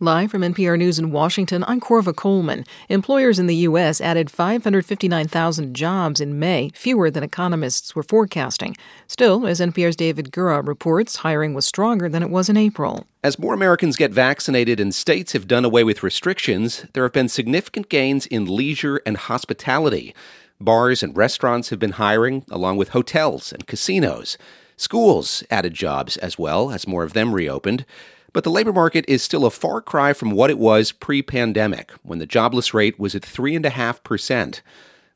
Live from NPR News in Washington, I'm Corva Coleman. Employers in the U.S. added 559,000 jobs in May, fewer than economists were forecasting. Still, as NPR's David Gura reports, hiring was stronger than it was in April. As more Americans get vaccinated and states have done away with restrictions, there have been significant gains in leisure and hospitality. Bars and restaurants have been hiring, along with hotels and casinos. Schools added jobs as well as more of them reopened. But the labor market is still a far cry from what it was pre pandemic, when the jobless rate was at 3.5%.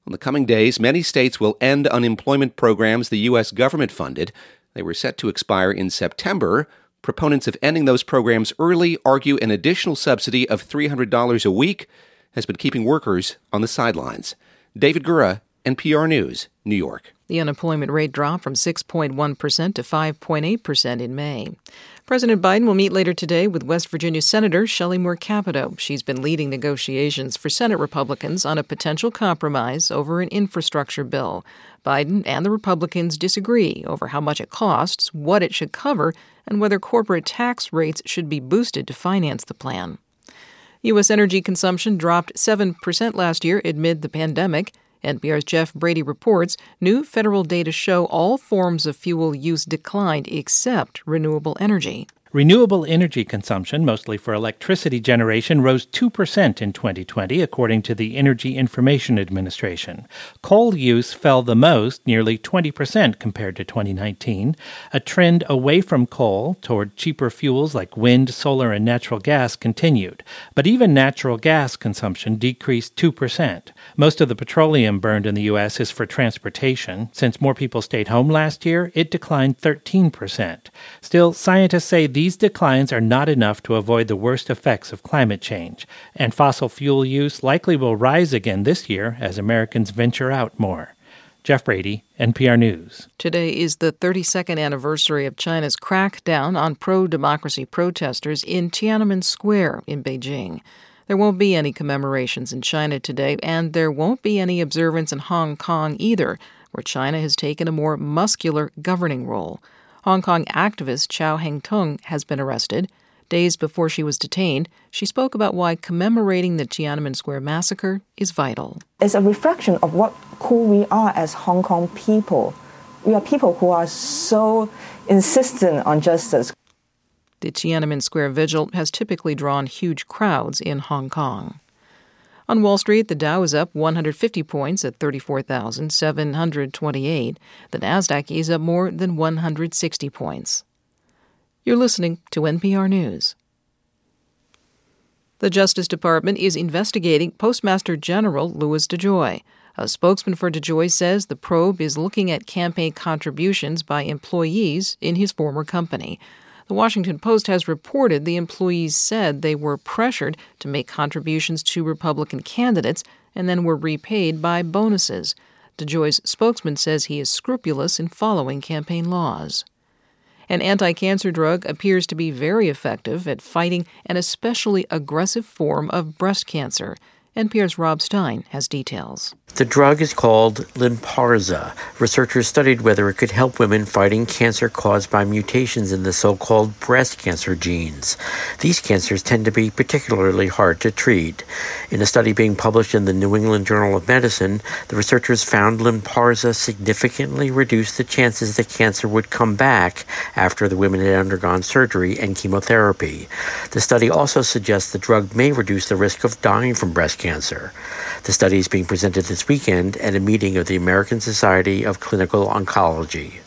In the coming days, many states will end unemployment programs the U.S. government funded. They were set to expire in September. Proponents of ending those programs early argue an additional subsidy of $300 a week has been keeping workers on the sidelines. David Gura, NPR News, New York. The unemployment rate dropped from 6.1% to 5.8% in May. President Biden will meet later today with West Virginia Senator Shelley Moore Capito. She's been leading negotiations for Senate Republicans on a potential compromise over an infrastructure bill. Biden and the Republicans disagree over how much it costs, what it should cover, and whether corporate tax rates should be boosted to finance the plan. U.S. energy consumption dropped 7% last year amid the pandemic. NPR's Jeff Brady reports new federal data show all forms of fuel use declined except renewable energy. Renewable energy consumption, mostly for electricity generation, rose 2% in 2020, according to the Energy Information Administration. Coal use fell the most, nearly 20% compared to 2019. A trend away from coal toward cheaper fuels like wind, solar, and natural gas continued. But even natural gas consumption decreased 2%. Most of the petroleum burned in the U.S. is for transportation. Since more people stayed home last year, it declined 13%. Still, scientists say these declines are not enough to avoid the worst effects of climate change, and fossil fuel use likely will rise again this year as Americans venture out more. Jeff Brady, NPR News. Today is the 32nd anniversary of China's crackdown on pro democracy protesters in Tiananmen Square in Beijing. There won't be any commemorations in China today, and there won't be any observance in Hong Kong either, where China has taken a more muscular governing role. Hong Kong activist Chow Hang Tung has been arrested. Days before she was detained, she spoke about why commemorating the Tiananmen Square massacre is vital. It's a reflection of what who we are as Hong Kong people. We are people who are so insistent on justice. The Tiananmen Square vigil has typically drawn huge crowds in Hong Kong. On Wall Street, the Dow is up 150 points at 34,728. The Nasdaq is up more than 160 points. You're listening to NPR News. The Justice Department is investigating Postmaster General Louis DeJoy. A spokesman for DeJoy says the probe is looking at campaign contributions by employees in his former company. The Washington Post has reported the employees said they were pressured to make contributions to Republican candidates and then were repaid by bonuses. DeJoy's spokesman says he is scrupulous in following campaign laws. An anti cancer drug appears to be very effective at fighting an especially aggressive form of breast cancer. NPR's Rob Stein has details. The drug is called Lynparza. Researchers studied whether it could help women fighting cancer caused by mutations in the so called breast cancer genes. These cancers tend to be particularly hard to treat. In a study being published in the New England Journal of Medicine, the researchers found Lynparza significantly reduced the chances that cancer would come back after the women had undergone surgery and chemotherapy. The study also suggests the drug may reduce the risk of dying from breast cancer. The study is being presented this weekend at a meeting of the American Society of Clinical Oncology.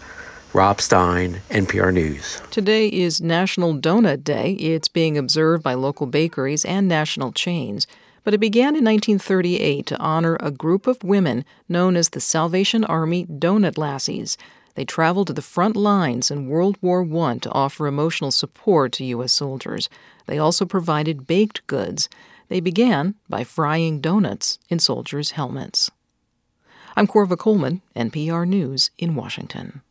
Rob Stein, NPR News. Today is National Donut Day. It's being observed by local bakeries and national chains. But it began in 1938 to honor a group of women known as the Salvation Army Donut Lassies. They traveled to the front lines in World War I to offer emotional support to U.S. soldiers. They also provided baked goods. They began by frying donuts in soldiers' helmets. I'm Corva Coleman, NPR News in Washington.